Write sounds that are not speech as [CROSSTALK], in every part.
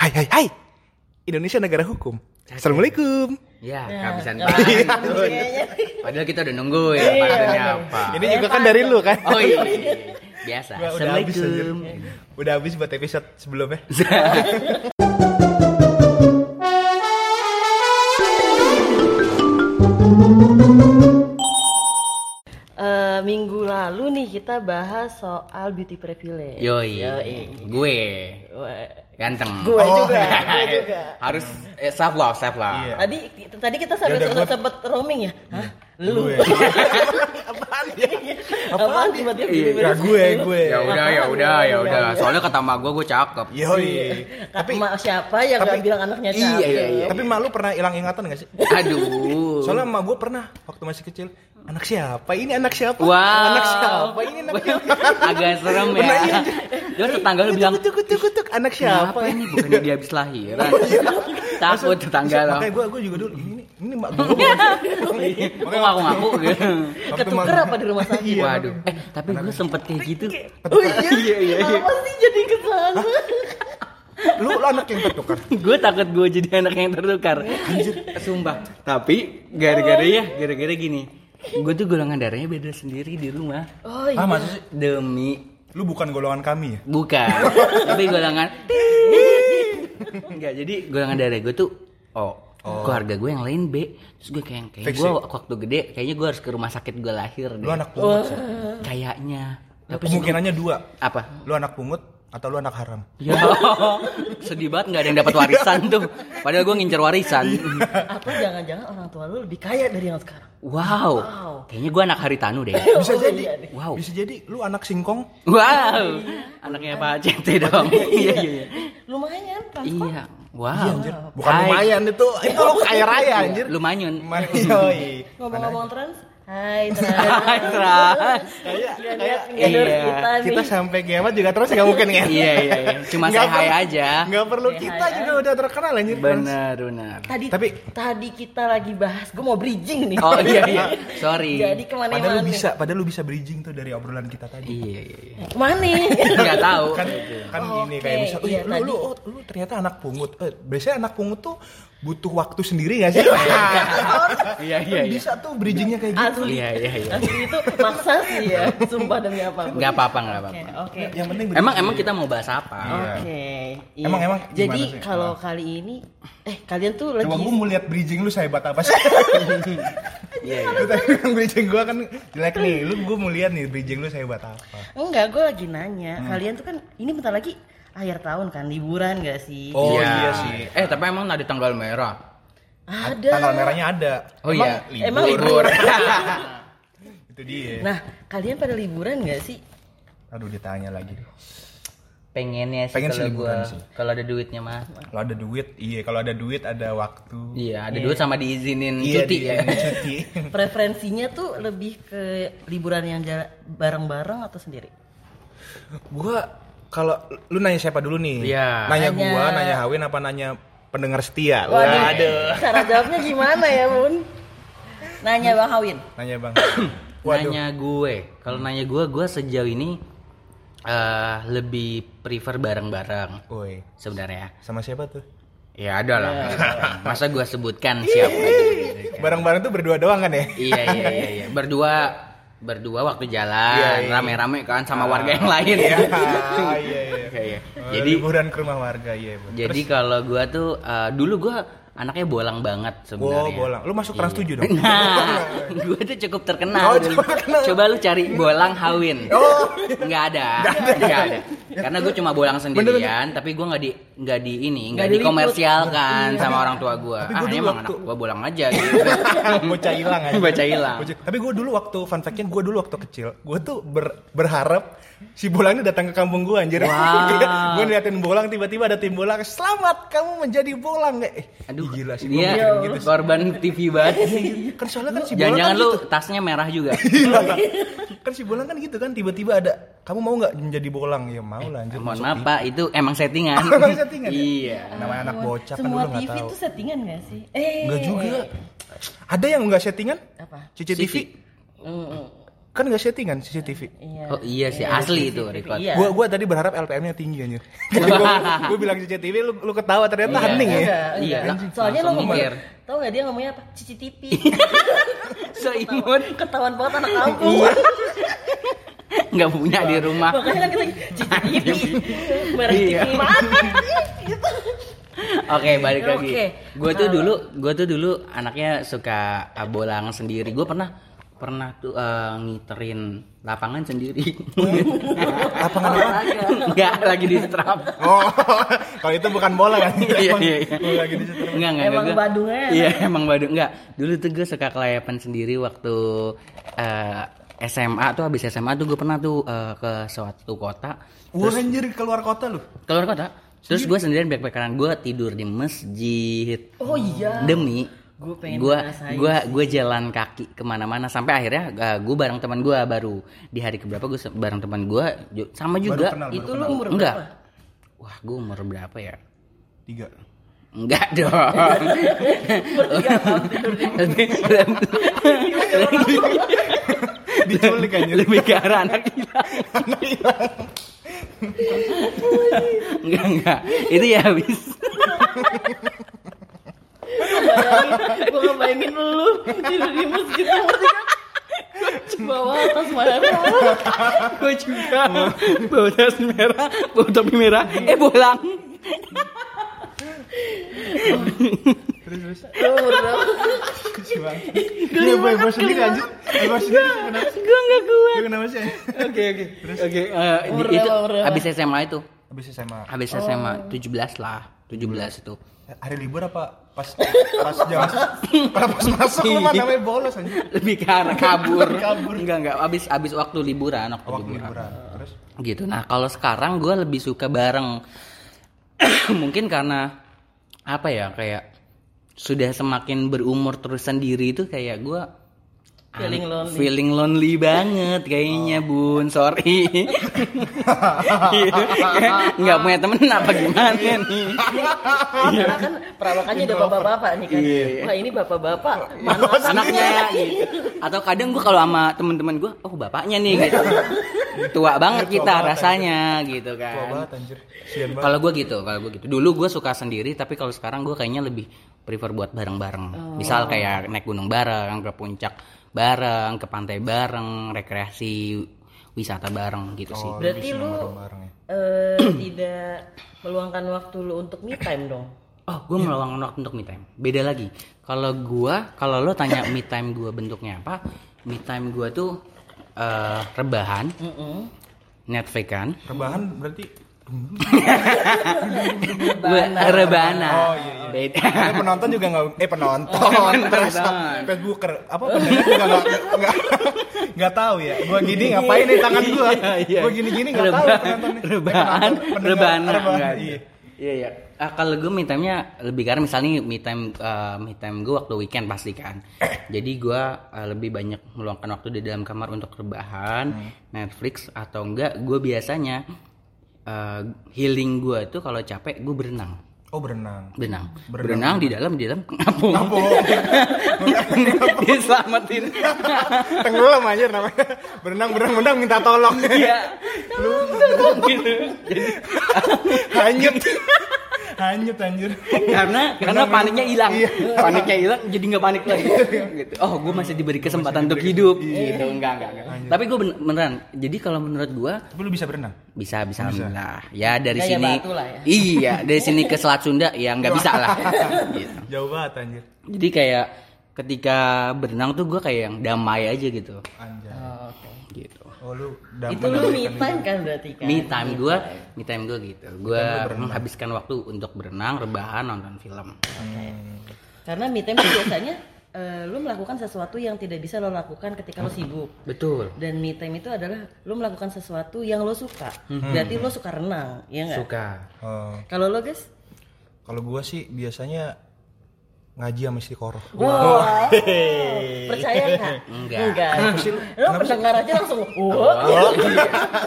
Hai hai hai. Indonesia negara hukum. Assalamualaikum. Ya, Ya, kehabisan bahan. bisa. Padahal kita udah nunggu ya, Iya, iya. apa. Ini juga kan dari lu kan? Oh iya. Biasa. Udah habis. Assalamualaikum. Udah habis buat episode sebelumnya. [LAUGHS] Eh, minggu lalu nih kita bahas soal beauty privilege. Yoi. Gue Wah, ganteng. Gue Oh. juga, [LAUGHS] gue juga. Harus eh, self love, self love. Iya. Tadi tadi kita sampai Ya gua- sempet roaming ya. Hah? Lu. Gue. [LAUGHS] Apaan dia? Apaan tiba-tiba Iya. beauty Ya gue, gue. Ya udah, ya udah, ya Iya, udah. iya. Soalnya kata mak gue, gue cakep. Yoi. Tapi siapa yang tapi- gak bilang anaknya Iya, cakep? iya, iya. Tapi malu pernah hilang ingatan gak sih? Aduh. Soalnya emak gue pernah waktu masih kecil. Anak siapa? Ini anak siapa? Wow. Anak siapa? Ini anak siapa? [LAUGHS] Agak serem ya. Iya. Terus tetangga lu bilang, kutuk, kutuk, kutuk. Anak siapa? Ini? Bukannya dia habis lahiran. [LAUGHS] Takut tetangga lo. Makanya gue, gue juga dulu. Ini, ini mak gue. [LAUGHS] Kok ngaku-ngaku gitu. Ketuker apa di rumah sakit? Iya. Waduh. Eh, tapi gue sempet kayak gitu. Oh iya? Apa sih jadi ke sana? Lu, lu anak yang tertukar. [LAUGHS] gue takut gue jadi anak yang tertukar. Anjir, sumpah. Tapi gara-gara ya, gara-gara gini. Gue tuh golongan darahnya beda sendiri di rumah. Oh iya. Ah, sih? Demi Lu bukan golongan kami ya? bukan, [LAUGHS] tapi golongan Enggak, jadi golongan darah gue tuh oh, keluarga gue yang lain B. Terus gue kayak kayak gue ya? waktu gede kayaknya gue harus ke rumah sakit gue lahir deh. Lu anak pungut. sih. Kayaknya. Tapi Kemungkinannya dua. apa? Lu anak pungut atau lu anak haram? Ya, [LAUGHS] sedih banget nggak ada yang dapat warisan tuh. Padahal gue ngincer warisan. Atau jangan-jangan orang tua lu lebih kaya dari yang sekarang? Wow. Wow. Kayaknya gue anak haritanu deh. [LAUGHS] Bisa Oh, jadi. iya. Wow. Bisa jadi lu anak singkong. Wow. Anaknya Pak CT dong. Iya iya iya. Lumayan, transport. Iya. Wow. Bukan Hai. lumayan itu. Itu lu kaya raya anjir. Lumayan. Ngomong-ngomong trans, hai [LAUGHS] trans. Hai, Trans. Kayak kayak iya. kita nih. kita sampai kiamat juga terus nggak mungkin ya? Iya iya iya. Cuma saya hai aja. Nggak perlu Say kita hi juga udah terkenal anjir. Benar benar. Tadi Tapi- tadi kita lagi bahas, gue mau bridging nih. Oh iya iya. [LAUGHS] Sorry. Jadi ke mana-mana. Padahal lu bisa, padahal lu bisa bridging tuh dari obrolan kita tadi. Iya iya iya. Ke mana nih? Nggak tahu. Kan kan gini Oke, kayak bisa, "Wih, iya, lu, tadi- lu, oh, lu ternyata anak pungut. Eh, biasanya anak pungut tuh butuh waktu sendiri gak sih? [LAUGHS] Iya iya iya. bisa tuh bridgingnya kayak gitu. Asli. Iya iya iya. Asli itu maksa sih ya. Sumpah demi apa. Nggak apa-apa nggak Oke, apa-apa. oke. Yang penting Emang emang kita mau bahas apa? Iya. Oke. iya. Emang- emang Jadi kalau kali ini eh kalian tuh Coba lagi gue mau lihat bridging lu sehebat apa sih? [LAUGHS] Iya iya. lu tadi bilang bridging gue kan jelek nih. Lu gue mau lihat nih bridging lu sehebat apa. Enggak, gue lagi nanya. Hmm. Kalian tuh kan ini bentar lagi akhir tahun kan, liburan gak sih? Oh, Iya. iya sih. Eh tapi emang ada tanggal merah. Ada. Tanggal merahnya ada. Oh iya. emang libur. [LAUGHS] Itu dia. Nah, kalian pada liburan gak sih? Aduh ditanya lagi. Pengennya sih Pengen sih kalau liburan gua sih. kalau ada duitnya mah. Kalau ada duit, iya. Kalau ada duit ada waktu. Iya, ada duit sama diizinin Iya, cuti di- ya. cuti. [LAUGHS] Preferensinya tuh lebih ke liburan yang bareng-bareng atau sendiri? gua kalau lu nanya siapa dulu nih? Iya. Nanya Nanya- gua, nanya Hawin apa nanya pendengar setia? Waduh, Waduh. cara jawabnya gimana ya, Bun? Nanya Bang Hawin. Nanya Bang. [COUGHS] Waduh. Nanya gue, kalau nanya gue, gue sejauh ini eh lebih prefer bareng-bareng Woi, sebenarnya. sama siapa tuh? Ya ada lah. [LAUGHS] Masa gue sebutkan siapa? Bareng-bareng tuh berdua doang kan ya? iya iya iya iya. Berdua berdua waktu jalan Iya, iya. rame-rame kan sama warga yang lain. [LAUGHS] Iya, iya, iya. Iya. Oh, Jadi liburan ke rumah warga, iya. Bu. jadi kalau gue tuh eh, dulu gue anaknya bolang banget Wow, sebenarnya. bolang. Lu masuk trans 7 dong? Nah, [LAUGHS] gue tuh cukup terkenal. Oh, terkenal. Coba lu cari bolang Hawin. Oh. nggak ada, nggak ada. Karena gue cuma bolang sendirian, tapi gue nggak di nggak di ini, nggak dikomersialkan sama orang tua gue. Ah, emang waktu- anak gue bolang aja. [LAUGHS] Gitu. Bocah hilang aja. Baca hilang. Bocah- Tapi gue dulu waktu fun fact-nya gue dulu waktu kecil, gue tuh ber- berharap si bolang ini datang ke kampung gue anjir. Wow. [LAUGHS] gue ngeliatin bolang tiba-tiba ada tim bolang, "Selamat kamu menjadi bolang." Eh, Aduh, gila sih mikirin gitu. korban TV banget. [LAUGHS] Kan soalnya kan si bolang Jangan-jangan kan lu gitu. tasnya merah juga. [LAUGHS] Iya. kan si bolang kan gitu kan tiba-tiba ada, "Kamu mau nggak menjadi bolang?" Ya mau lah anjir. Eh, Mohon maaf. Pak, itu emang settingan. Emang settingan ya? Iya. Namanya anak bocah kan Semua dulu nggak TV itu settingan gak sih? Eh. Enggak juga. Ada yang enggak settingan? Apa? CCTV? CCTV. Kan nggak settingan CCTV. Iya. Oh iya sih, asli itu record. Iya. Gua gua tadi berharap LPM-nya tinggi anjir. [LAUGHS] gua, gua bilang CCTV lu lu ketawa ternyata Iya, hening ya. Enggak, Iya, enggak. lang- Soalnya lo langsung ngomong, mikir. tau gak dia ngomongnya apa? CCTV. So [LAUGHS] imut. Ketahuan banget anak kampung. Iya. Nggak punya di rumah. Makanya kan kita CCTV. Iya. TV mana? Gitu. Oke, balik lagi. Oke. Gue tuh dulu, gue tuh dulu anaknya suka bolang sendiri. Gue pernah pernah tuh uh, ngiterin lapangan sendiri. [LAUGHS] Lapangan apa? Enggak lagi di strap. Oh, kalau itu bukan bola kan? Iya, iya, iya. Gua lagi di situ. Enggak, enggak, Emang. Badungnya Iya, emang Badung. Enggak. Dulu tuh gue suka kelayapan sendiri waktu uh, SMA tuh habis SMA tuh gue pernah tuh uh, ke suatu kota Wah anjir keluar kota lu. keluar kota terus gue sendirian backpackeran gue tidur di masjid Oh iya. demi Gue pengen gue ngerasain gue gue jalan kaki ke mana-mana. Sampai akhirnya gue bareng teman gue baru di hari keberapa gue bareng teman gue sama juga kenal, Itu lu umur enggak. berapa? wah gue umur berapa ya? Tiga. enggak [LAUGHS] dong. Lebih Diculik anjir. lebih ke arah anak hilang. Enggak enggak. Itu ya habis gue ngebayangin lu tidur di masjid ngerti kan? Bawa atas merah. gue juga bawa tas merah bawa topi merah eh bolang Terus terus. Sendiri anjir. Gua sendiri kenapa? gue nggak kuat Gua kenapa sih? oke oke oke eh, itu habis SMA itu Habis SMA. habis SMA 17 lah 17 itu Hari libur apa pas pas jam [LAUGHS] pas masuk lu mah namanya bolos anjir. lebih ke arah kabur [LAUGHS] Kabur. enggak enggak habis habis waktu liburan waktu, Waktu liburan. liburan. Terus gitu nah kalau sekarang gue lebih suka bareng [CLEARS THROAT] mungkin karena apa ya kayak sudah semakin berumur terus sendiri itu kayak gue Feeling lonely. feeling lonely banget kayaknya bun sorry nggak punya temen apa gimana nih Karena kan perawakannya udah bapak-bapak nih kan. Iya. Wah ini bapak-bapak. Mana anaknya gitu. atau kadang gue kalau sama temen-temen gue oh bapaknya nih gitu tua banget kita rasanya gitu tua kan banget anjir. Kalau gue gitu, kalau gue gitu. Dulu gue suka sendiri, tapi kalau sekarang gue kayaknya lebih prefer buat bareng-bareng. Misal kayak naik gunung bareng, ke puncak bareng, ke pantai bareng, rekreasi wisata bareng gitu sih. Oh, Berarti lebih lu bareng-bareng ya. eh, [CLEARS THROAT] tidak meluangkan waktu lu untuk me time dong. Oh, gue meluangkan waktu untuk me time. Beda lagi. Kalau gue, kalau lo tanya [LAUGHS] me time gue bentuknya apa, me time gue tuh eh, rebahan, Netflix kan, Rebahan berarti Gue rebana. Oh, iya, iya. Beda. Penonton juga nggak eh penonton [LAUGHS] Penonton. Facebooker apa pendengar juga nggak nggak nggak tahu ya gua gini ngapain nih tangan gua Iya, iya. gua gini gini nggak tahu Rebahan, penontonnya rebahan, penonton, rebana. rebahan, Enggak, iya Iya iya. Ah, kalau gue me time-nya lebih karena misalnya me time eh, me time gue waktu weekend pasti kan. Jadi gue eh, lebih banyak meluangkan waktu di dalam kamar untuk rebahan, Hmm. Netflix atau enggak gue biasanya eh, healing gue tuh kalau capek gue berenang. oh berenang Berenang. Berenang. Berenang di dalam di dalam ngapung. Ngapung. [LAUGHS] Diselamatin. [LAUGHS] tenggelam aja namanya berenang berenang berenang minta tolong Iya. gitu. Jadi hanyut hanyut anjir. Karena karena paniknya hilang. Iya. paniknya hilang jadi nggak panik lagi. Gitu. Oh gue masih diberi kesempatan untuk hidup. gitu. Enggak enggak, enggak. tapi gue beneran jadi kalau menurut gue tapi lu bisa berenang? Bisa bisa. Alhamdulillah. Ya dari Gaya sini batu lah ya. iya dari sini ke Selat Sunda ya nggak bisa lah. Gitu. jauh banget anjir. Jadi kayak ketika berenang tuh gue kayak yang damai aja gitu. Anjay Oh, oh lu Itu lu me time kan berarti kan? me time gue me time gue gitu. Gue menghabiskan waktu untuk berenang rebahan nonton film. Karena me time itu biasanya eh, lu melakukan sesuatu yang tidak bisa lo lakukan ketika lo sibuk. betul. Dan me time itu adalah lu melakukan sesuatu yang lo suka. Berarti lo suka renang, ya nggak? suka. Oh, Kalau lo guys? kalau gua sih biasanya ngaji sama istiqoroh Wah. [LAUGHS] Percaya nggak? Enggak. Enggak. Lo pendengar aja langsung, wah.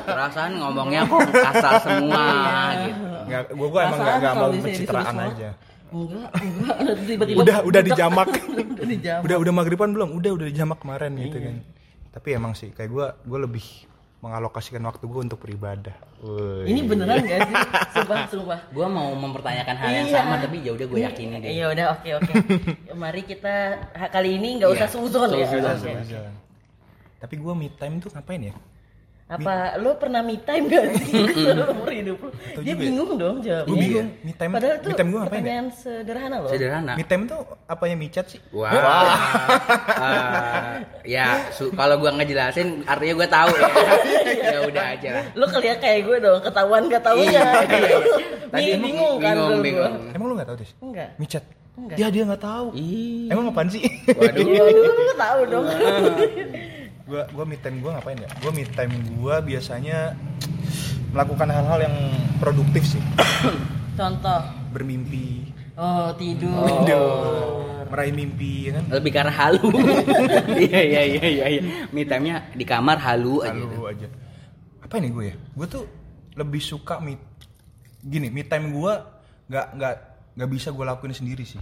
perasaan ngomongnya kok kasar semua gitu Nggak, gua gua emang nggak Perasaan nggak mau pencitraan aja Enggak, enggak. [LAUGHS] Tiba-tiba udah udah dijamak [LAUGHS] udah dijamak. udah udah maghriban belum udah udah dijamak kemarin gitu kan Tapi emang sih kayak gue gue lebih mengalokasikan waktu gue untuk beribadah. Woi. Ini beneran gak sih? [LAUGHS] Sumpah, sumpah. Gue mau mempertanyakan hal yang Iya. sama tapi ya udah gue yakinin deh. Iya udah oke oke. [LAUGHS] Mari kita kali ini nggak usah Iya, suzon ya. suzon. Bisa. Tapi gue me time tuh ngapain ya? Apa lo pernah me time gak sih seumur hidup lo? Dia juga ya. bingung dong jawabnya. Gue bingung. Me time, Padahal tuh me time gue ngapain ya? pertanyaan sederhana loh. Sederhana. Me time tuh apanya micat sih? Wah. Ah, [LAUGHS] ya, su- kalau gua ngejelasin artinya gua tahu ya. [LAUGHS] ya udah aja lah. Lo kelihat kayak gue dong, ketahuan gak taunya. Iya, iya. Tadi Bingung, [LAUGHS] bingung kan bingung, lo bingung. Emang lu nggak tahu tis? Enggak. Micat? Enggak. Ya dia nggak tahu. Ih. Emang apaan sih? Waduh. Waduh, lo tahu dong. Gua gua me time gua ngapain ya? Gua me time gua biasanya melakukan hal-hal yang produktif sih. [COUGHS] Contoh. Bermimpi, Oh, tidur. tidur, meraih mimpi ya kan? Lebih karena halu. [LAUGHS] Iya iya iya iya iya. Me time-nya di kamar halu aja. Lalu aja. Apa ini gue ya? Gue tuh lebih suka me gini, me time gua nggak nggak nggak bisa gue lakuin sendiri sih.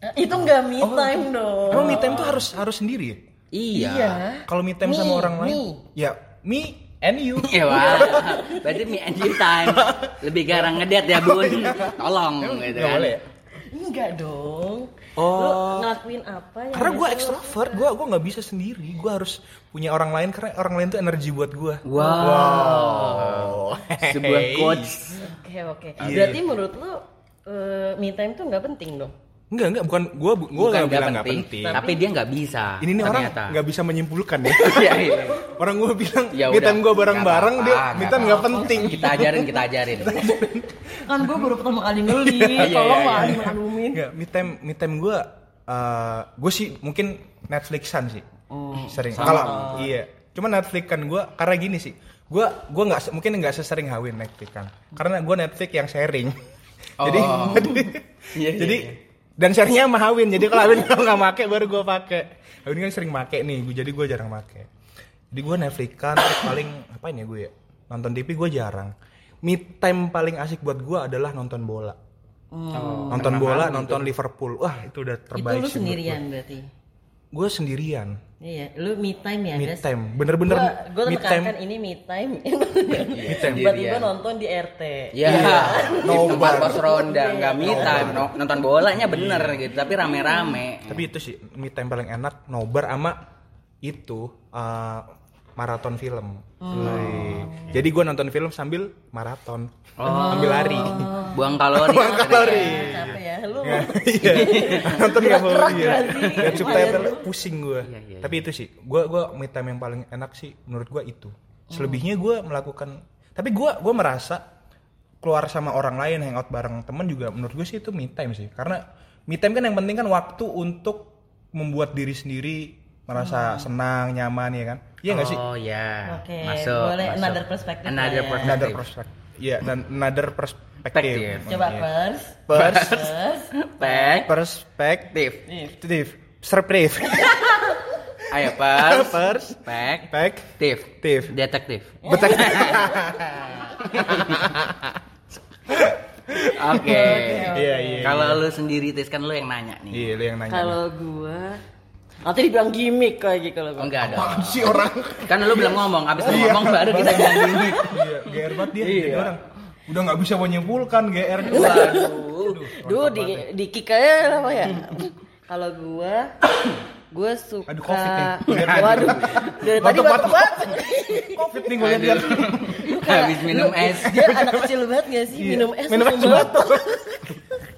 Eh, Itu nggak me Oh. time dong. Emang me time tuh harus harus sendiri ya? Iya. Iya. Kalau me time Me, sama orang lain, me. ya me and you. [LAUGHS] Ya wah. Berarti me and you time. Lebih garang ngedet ya, Bun. Tolong gitu kan. boleh ya? Enggak dong. Oh. Lo ngelakuin apa yang Karena gue ekstrovert, gue gua nggak bisa sendiri. Gue harus punya orang lain karena orang lain tuh energi buat gue. Wow. Sebuah quotes. Oke oke. Iya. Berarti menurut lo eh, me time tuh nggak penting dong? Enggak enggak, bukan gue gue Bukan bilang nggak penting. tapi dia nggak bisa. Ini nih orang nggak bisa menyimpulkan ya. [LAUGHS] Iya, iya. orang gue bilang Ya time gue bareng-bareng dia me nggak penting. Kita ajarin, kita ajarin. [LAUGHS] Kan gue baru pertama kali ngeli. [LAUGHS] Iya, Tolong iya, lah iya. dimaklumin. Enggak, time me time gue eh gue sih mungkin Netflixan sih. Oh, sering. Kalau iya. Cuma Netflix kan gue karena gini sih. Gue gue nggak mungkin nggak sesering Hawin Netflix kan. Karena gue Netflix yang sharing. jadi Oh. Iya, iya, jadi dan sharingnya sama Hawin. Jadi kalau Hawin [LAUGHS] kalau nggak make baru gue pakai. Hawin kan sering make nih. Gua, jadi gue jarang make. Jadi gue Netflix kan terus paling apain ya gue ya? Nonton TV gue jarang. Me time paling asik buat gue adalah nonton bola. nonton bola, nonton Liverpool. Wah, itu udah Itu terbaik lu sih menurut sendirian berarti? Gue sendirian. Iya, lu me time ya Me guys? time. Bener-bener Gue me time. tekankan ini me time. [LAUGHS] Me time. Tiba-tiba nonton di RT. Ya, Nobar. tempat pos ronda nggak me time, no- nonton bolanya bener gitu, tapi rame-rame. Tapi itu sih me time paling enak nobar sama itu eh, maraton film. Wih. Jadi gue nonton film sambil maraton. Sambil lari. Buang kalori. Buang kalori. Capek ya, lu Iya. nonton gak mau iya. sih? Lihat subtitle pusing gue. Iya, iya, Tapi itu sih, gue gua me time yang paling enak sih menurut gue itu. Selebihnya gue melakukan. Tapi gue gua merasa keluar sama orang lain hangout bareng temen juga menurut gue sih itu me time sih. Karena me time kan yang penting kan waktu untuk membuat diri sendiri merasa senang, nyaman ya kan. Iya gak sih? Oh ya, Oke, masuk. boleh masuk. another perspective Another ya. perspective. Another perspective. Iya, dan another perspective. Perspective. Coba Iya. first. Pers First. Pek. perspektif. Tip. Perspektif. Ayo pas. Pers Pek. Pek. Tip. Tif. Detektif. Betul. [LAUGHS] Oke. Iya, iya. Kalau lu sendiri tis kan lu yang nanya nih. Iya, lu yang nanya. Kalau gua nanti dibilang gimmick lagi kalau Oh, gua. enggak ada. si orang. Kan lu belum ngomong, abis lu ngomong baru kita bilang gini. Iya, GR banget dia Iya. jadi orang. Udah nggak bisa menyimpulkan GR. Waduh. Duh di di kick aja apa ya? Kalau gua gua suka Aduh, Covid ya. Waduh. Dari tadi batuk banget. Covid nih gue lihat. Lu kayak- Habis minum es. Dia anak kecil banget gak sih? Iya. Minum es Minum es batuk.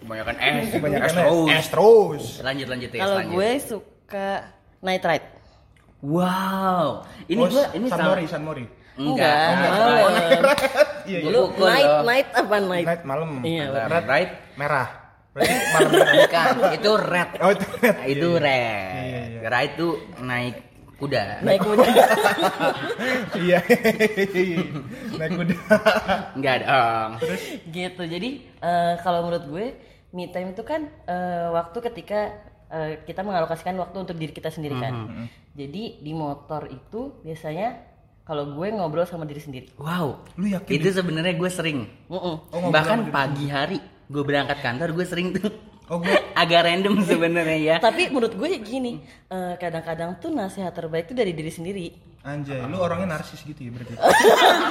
Kebanyakan es. Kebanyakan es terus. Es terus. Lanjut lanjut ya. Kalau gue suka night ride. Wow. Ini Oh, gua ini San sama- Mori, San Mori. Enggak. Iya, Gua iya. pukul Night night apa night? Night malam. Iya, Red Right? merah. Berarti [LAUGHS] malam merah. Bukan, itu red. Oh, itu red. itu red. Iya, iya. Right itu naik kuda. Naik kuda. [LAUGHS] Iya. Naik kuda. Enggak dong. gitu. Jadi eh, kalau menurut gue me time itu kan eh, waktu ketika eh, kita mengalokasikan waktu untuk diri kita sendiri kan. Mm-hmm, Jadi di motor itu biasanya kalau gue ngobrol sama diri sendiri. Wow. Lu yakin? Itu sebenarnya gue sering. Mm-mm. Oh, ngobrol Bahkan pagi hari gue berangkat kantor gue sering tuh. Oh gue [LAUGHS] Agak random [LAUGHS] sebenarnya ya. Tapi menurut gue gini, eh, kadang-kadang tuh nasihat terbaik itu dari diri sendiri. anjay, lu orangnya narsis gitu ya berarti.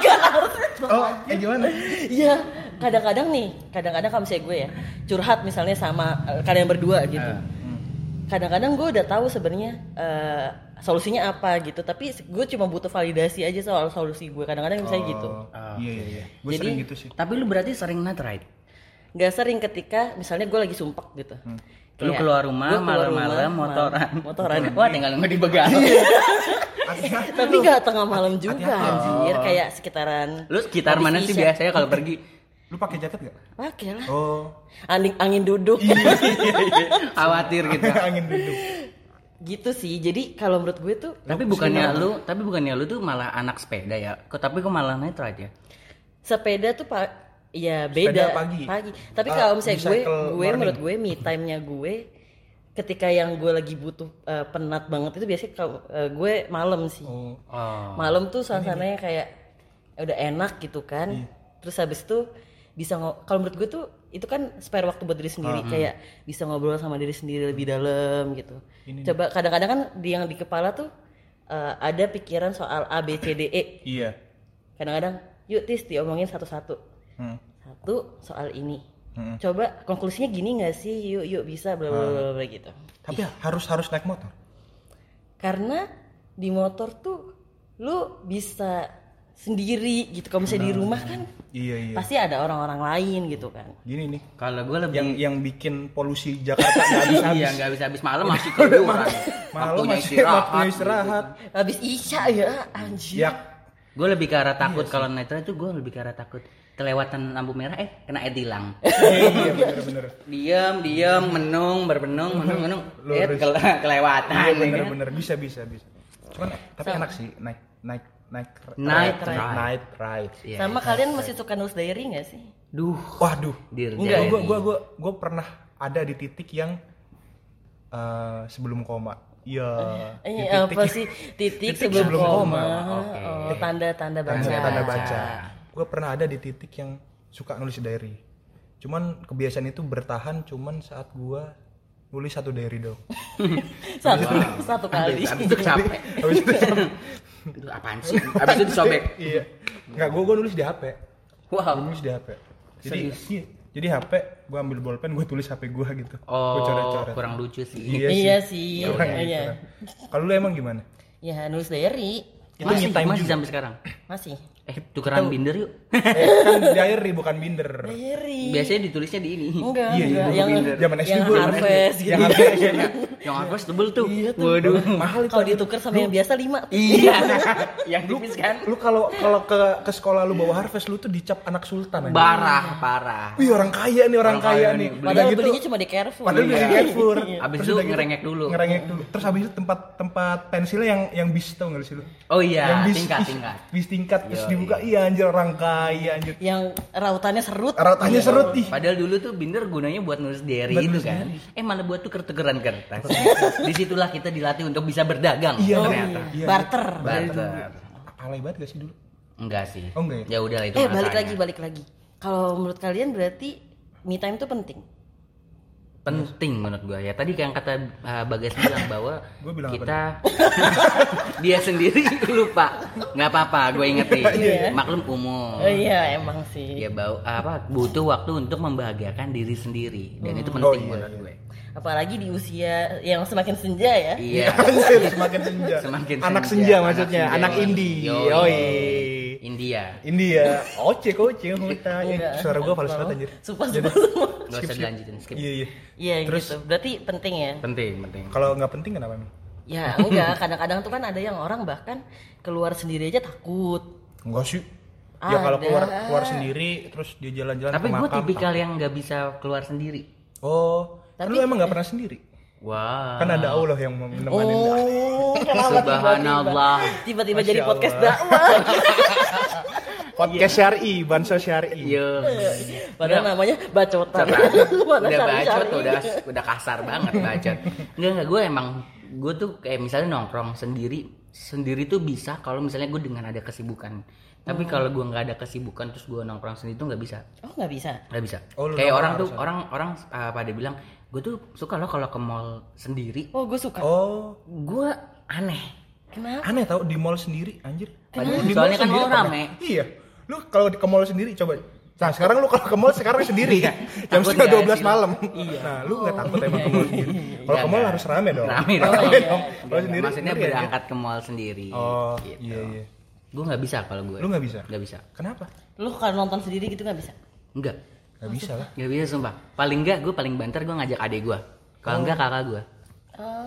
[LAUGHS] oh, eh gimana? Iya, kadang-kadang nih, kadang-kadang kalau misalnya gue ya curhat misalnya sama eh, kalian berdua gitu. Hmm. Kadang-kadang gue udah tahu sebenarnya eh, solusinya apa gitu, tapi gue cuma butuh validasi aja soal solusi gue. Kadang-kadang misalnya gitu. Oh, Iya iya iya. Gue Jadi- sering gitu sih. Tapi lu berarti sering night ride. Nggak sering ketika misalnya gue lagi sumpek gitu. Lu Kayak, keluar rumah malam-malam motoran. Motoran. Wah, tinggal nggak dibegal. [LAUGHS] Tapi lu. nggak tengah malam juga anjir, kayak sekitaran Lu sekitar mana sih biasanya kalau pergi? Lu pakai jaket gak? Pakai lah. Oh, Angin, angin duduk. Khawatir gitu. angin duduk. gitu sih. Jadi kalau menurut gue tuh Tapi bukannya lu, tapi bukannya lu tuh malah anak sepeda ya? Kok tapi kok malah ride ya? sepeda tuh pak ya beda Sepeda pagi. Tapi Ah, kalau misalnya gue, gue morning. menurut gue me time-nya gue ketika yang gue lagi butuh eh, penat banget itu biasanya kalau eh, gue malam sih. Oh, Oh. Malam tuh suasananya kayak udah enak gitu kan. Iya. Terus habis itu bisa kalau menurut gue tuh itu kan spare waktu buat diri sendiri Ah, kayak bisa ngobrol sama diri sendiri lebih dalam gitu. Coba kadang-kadang kan di yang di kepala tuh eh, ada pikiran soal A B C D E. iya. Kadang-kadang yuk tis diomongin satu-satu. Hmm. Satu soal ini. Hmm. Coba konklusinya gini nggak sih? Yuk yuk bisa bla bla bla bla gitu. Tapi harus harus naik motor. Karena di motor tuh lu bisa sendiri gitu. Kalau misalnya di rumah kan Iya iya. pasti ada orang-orang lain gitu kan. Gini nih, Kalau gue lebih yang yang bikin polusi Jakarta nggak habis habis. [LAUGHS] Iya nggak bisa habis malam masih keluar. Malam masih istirahat. waktunya istirahat. Habis isya ya anjir. Ya, Gue lebih ke arah takut kalau night ride tuh gue lebih ke arah takut kelewatan lampu merah eh kena edilang. [LAUGHS] iya bener-bener. diam diam menung berbenung menung [LAUGHS] menung eh kele- kelewatan Iya ya kan? bener-bener bisa bisa bisa. Cuman tapi enak sih naik naik naik Night ride. ride. Night ride. Iya. Sama kalian masih suka nulis diary nggak sih? duh Waduh. dir Enggak. Gue gua gua gua pernah ada di titik yang eh, sebelum koma. Iya. di Eh, titik- apa sih titik, titik sebelum, sebelum koma? koma. Oke. Oh, tanda-tanda baca. tanda tanda baca. Gue pernah ada di titik yang suka nulis diary. Cuman kebiasaan itu bertahan cuman saat gue nulis satu diary dong. [LAUGHS] Satu, satu kali. habis itu capek Habis itu Itu apaan sih [LAUGHS] habis itu disobek iya. Enggak, gue gue nulis di HP. Wow nulis di HP. Jadi Serius? iya. Jadi HP gue ambil bolpen gue tulis HP gue gitu. Oh coret-coret. kurang lucu sih Iya sih. Iya sih. Kurang Iya. gitu. Kalau lu emang gimana? Ya nulis diary Itu masih masih sampai sekarang [CLEARS THROAT] masih. Eh tukeran binder yuk [LAUGHS] eh, kan diary bukan binder. Diary. biasanya ditulisnya di ini Enggak, Iya, iya, enggak. yang binder. Zaman SD yang gua, zaman harvest gitu. Yang harvest. yang aku tebel tuh Iya tuh. waduh Mahal itu. Kalau ditukar sama yang biasa lima. iya [LAUGHS] yang tipis kan Lu kalau kalau ke ke sekolah lu bawa harvest lu tuh dicap anak sultan aja. parah parah Wih orang kaya nih orang, Orang kaya, kaya nih. nih. Padahal gitu, belinya cuma di Carrefour. Padahal beli di Carrefour. Abis Terus itu gitu, ngerengek dulu. Ngerengek dulu. Terus habis itu tempat tempat pensilnya yang yang bis tau gak sih lu? oh iya yang bis, tingkat tingkat bis tingkat terus. Dibuka iya anjir orang kaya anjir. Yang rautannya serut. Rautannya serut ih. Padahal dulu tuh binder gunanya buat nulis diary Buat itu nulis kan. Eh malah buat tuker-tukeran kertas. Di situlah kita dilatih untuk bisa berdagang Iya, ternyata. Iya. Barter. Barter. Alay banget gak sih dulu? Enggak sih. Oh, enggak Ya udah lah itu Eh masanya. balik lagi balik lagi. Kalau menurut kalian berarti me time itu penting. Penting menurut gua ya. Tadi kayak yang kata uh, Bagas bilang bahwa [LAUGHS] Gua bilang apa kita [LAUGHS] dia sendiri [LAUGHS] lupa. nggak apa-apa, gue ingetin. Iya. Maklum umum. Oh iya emang sih. Ya bau apa butuh waktu untuk membahagiakan diri sendiri dan itu Oh, penting iya, menurut iya. gue. Apalagi di usia yang semakin senja ya. Iya. Semakin senja. Semakin anak senja, senja, anak maksudnya, senja. anak indie. Yoi. Yoi. India. India. Oce oce hutan. Eh, Enggak. Suara gua banget anjir. Sumpah Jadi- sumpah sumpah. Gak usah dilanjutin skip. Iya iya. Iya Terus- gitu. Berarti penting ya. Penting, penting. Kalau nggak penting kenapa nih? Ya enggak, kadang-kadang tuh kan ada yang orang bahkan keluar sendiri aja takut. Enggak sih. Ya kalau keluar keluar sendiri terus dia jalan-jalan Tapi gue tipikal yang nggak bisa keluar sendiri. Oh, Tapi- lu emang nggak pernah sendiri? Wah. Kan ada Allah yang menemani. Oh, kenapa Subhanallah. tiba-tiba jadi podcast [LAUGHS] dakwah? Podcast syar'i, banso syar'i. Iya. Padahal namanya bacotan. [LAUGHS] Udah bacot udah udah kasar banget bacot. Enggak enggak gue emang gue tuh kayak misalnya nongkrong sendiri sendiri tuh bisa kalau misalnya gue dengan ada kesibukan. Tapi kalau gue nggak ada kesibukan terus gue nongkrong sendiri tuh nggak bisa. Oh nggak bisa. Nggak bisa. Oh, kayak orang tuh orang orang uh, pada bilang gue tuh suka loh kalau ke mall sendiri Oh, gue suka. Oh, gue aneh. Kenapa? aneh tau di mall sendiri anjir. Kenapa? Di Soalnya kan sendiri mall rame. Iya. Lu kalau di ke mall sendiri coba. Nah sekarang lu kalau ke mall sekarang sendiri. Jam Iya. Takut setengah nggak 12 sih? malam. Nah lu gak takut emang ke mall sendiri? Kalau ke mall harus rame dong. Rame dong. Rame dong Kalau Enggak, sendiri maksudnya sendiri berangkat ke mall sendiri. Oh gitu. iya iya. Gue nggak bisa kalau gue Lu nggak bisa? nggak bisa. Kenapa? Lu kalau nonton sendiri gitu nggak bisa? nggak. Gak bisa lah. Nggak bisa sumpah. Paling nggak gue paling banter gue ngajak adik gue kalau nggak kakak gue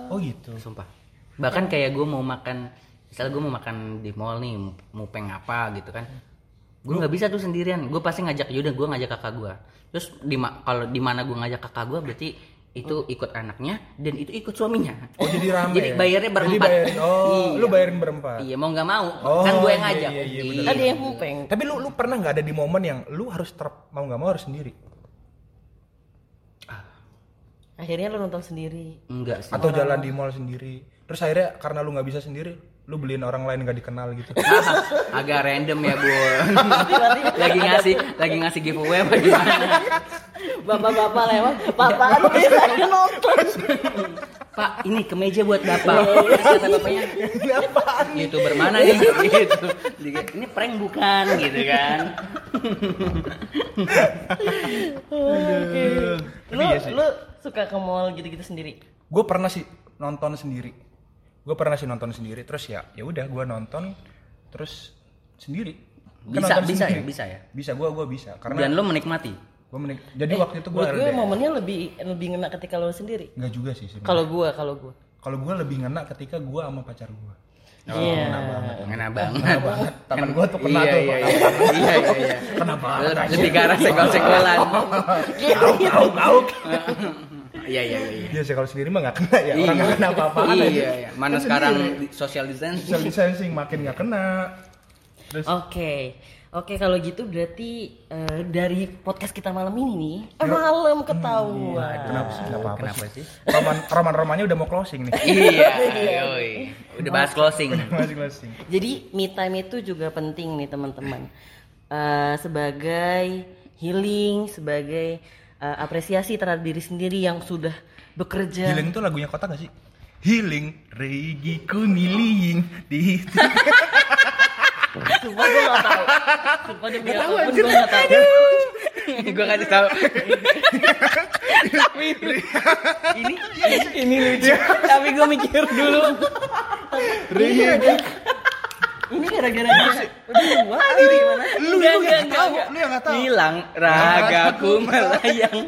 Oh gitu. Sumpah bahkan kayak gue mau makan misalnya gue mau makan di mall nih mau peng apa gitu kan. Gue nggak bisa tuh sendirian. Gue pasti ngajak yaudah gue ngajak kakak gue terus di kalau di mana gue ngajak kakak gue berarti itu ikut anaknya dan itu ikut suaminya. Oh jadi rame jadi ya? bayarnya Jadi berempat. bayarin- Oh Iya. lu bayarin berempat? Iya mau nggak mau. Oh, kan gue yang iya, ngajak. iya, iya, bener. Ada yang mupeng. Tapi lu lu pernah nggak ada di momen yang lu harus ter mau nggak mau harus sendiri? Akhirnya lu nonton sendiri. enggak sih. Atau jalan di mall sendiri terus akhirnya karena lu nggak bisa sendiri lu beliin orang lain nggak dikenal gitu [LAUGHS] agak random ya bu lagi ngasih lagi ngasih giveaway apa gimana Bapak-bapak lewat, bapak aduh saya nonton. Pak, ini kemeja buat bapak. Kata bapaknya, youtuber mana nih? Gitu. Dia, Ini prank bukan, gitu kan? Oke. Lu iya lu suka ke mall gitu-gitu sendiri? gue pernah sih nonton sendiri gue pernah sih nonton sendiri terus ya ya udah gue nonton terus sendiri Kan Bisa, nonton bisa sendiri. ya, bisa ya. bisa gue gue bisa karena Dan lo menikmati. gue menik jadi waktu itu gue gue momennya lebih lebih ngena ketika lu sendiri. nggak juga sih. Kalau gua, kalau gua. kalau gue lebih ngena ketika gue sama pacar gue Iya. Ngena banget. Kena banget teman gue tuh kena iya, tuh iya, iya, iya, iya, iya. kenapa Lebih ke arah senggol-senggolan. [LAUGHS] gauk gauk gauk [LAUGHS] Iya, iya, iya. Iya sih kalau sendiri mah nggak kena ya orang nggak kena apa-apaan aja. Iya, iya. Mana Kan sekarang sendiri. social distancing. social distancing makin nggak kena terus Oke. Oke kalau gitu berarti eh, dari podcast kita malam ini nih eh, malam ketahuan. kenapa sih nggak apa-apa Kenapa sih sih? roman roman romannya udah mau closing nih Iya, [LAUGHS] yoi. Udah bahas closing. masih closing Jadi me time itu juga penting nih teman-teman. Eh, sebagai healing, sebagai eh, apresiasi terhadap diri sendiri yang sudah bekerja. healing itu lagunya kota gak sih healing regi kuniling di [LAUGHS] Sumpah gue gak tau. Sumpah demi apa pun gue gak tau. Gue kasih tahu. Ini ini lucu. Tapi gue mikir dulu. Ini gara-gara dia. Udah gua gimana? lu lu yang tahu. lu yang nggak tahu. Hilang ragaku melayang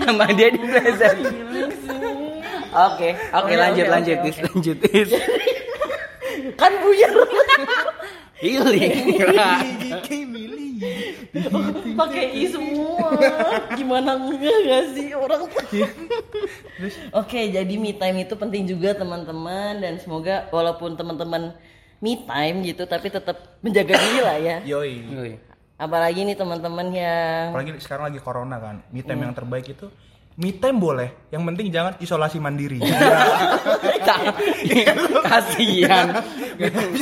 sama dia di blazer. Oke, oke lanjut lanjut lanjut. [LAUGHS] Kan buyar. Healing. Pakai i semua. Gimana enggak gak sih orang? Oke, jadi me time itu penting juga teman-teman. Dan semoga walaupun teman-teman me time gitu tapi tetap menjaga diri lah ya. yoi Yoi. Apalagi nih teman-teman yang apalagi sekarang lagi corona kan me time yang terbaik itu me time boleh yang penting jangan isolasi mandiri [LAUGHS] [LAUGHS] Kasihan.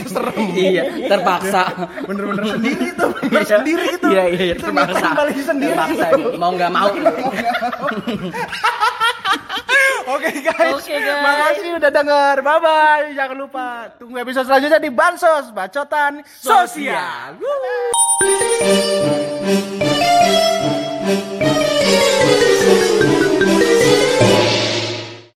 serem Iya, terpaksa. bener-bener sendiri tuh [LAUGHS] bener sendiri itu Iya, iya, iya, Itu terpaksa. paling sendiri Terpaksa, itu. mau nggak mau. Oke guys, Oke, guys. makasih udah denger. Bye bye. Jangan lupa tunggu episode selanjutnya di Bansos Bacotan Sosial. Sosial.